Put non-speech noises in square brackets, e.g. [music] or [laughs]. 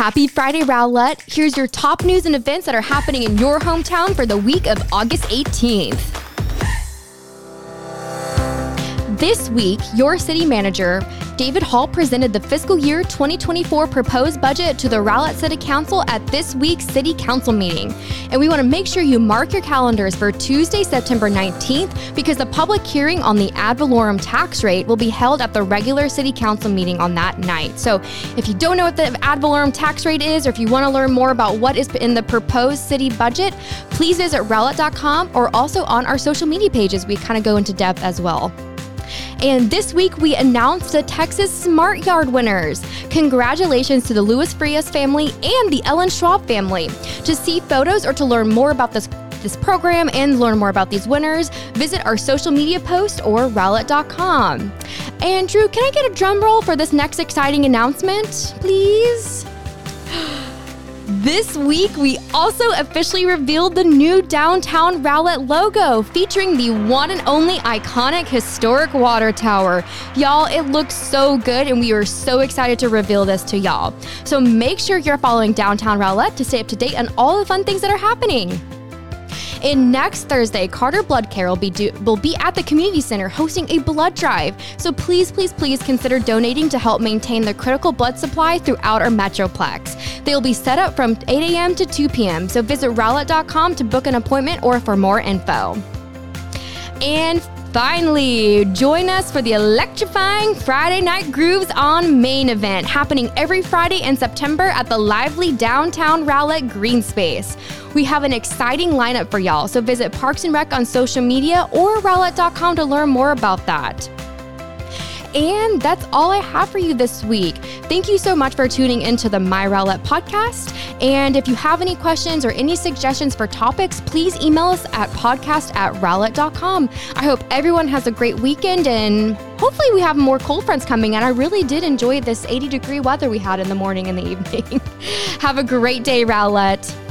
Happy Friday, Rowlett. Here's your top news and events that are happening in your hometown for the week of August 18th. This week, your city manager, David Hall, presented the fiscal year 2024 proposed budget to the Rowlett City Council at this week's City Council meeting. And we want to make sure you mark your calendars for Tuesday, September 19th, because the public hearing on the ad valorem tax rate will be held at the regular City Council meeting on that night. So if you don't know what the ad valorem tax rate is, or if you want to learn more about what is in the proposed city budget, please visit rowlett.com or also on our social media pages. We kind of go into depth as well. And this week we announced the Texas Smart Yard winners. Congratulations to the Lewis Frias family and the Ellen Schwab family. To see photos or to learn more about this this program and learn more about these winners, visit our social media post or rowlett.com. Andrew, can I get a drum roll for this next exciting announcement, please? This week, we also officially revealed the new downtown Rowlett logo featuring the one and only iconic historic water tower. Y'all, it looks so good, and we are so excited to reveal this to y'all. So make sure you're following Downtown Rowlett to stay up to date on all the fun things that are happening. And next Thursday, Carter Blood Care will be, do- will be at the community center hosting a blood drive. So please, please, please consider donating to help maintain the critical blood supply throughout our Metroplex. They will be set up from 8 a.m. to 2 p.m. So visit rowlett.com to book an appointment or for more info. And Finally, join us for the electrifying Friday Night Grooves on Main event happening every Friday in September at the lively downtown Rowlett Green Space. We have an exciting lineup for y'all, so visit Parks and Rec on social media or rowlett.com to learn more about that. And that's all I have for you this week. Thank you so much for tuning into the My Rowlett podcast. And if you have any questions or any suggestions for topics, please email us at podcast at rowlett.com. I hope everyone has a great weekend and hopefully we have more cold fronts coming And I really did enjoy this 80 degree weather we had in the morning and the evening. [laughs] have a great day, Rowlett.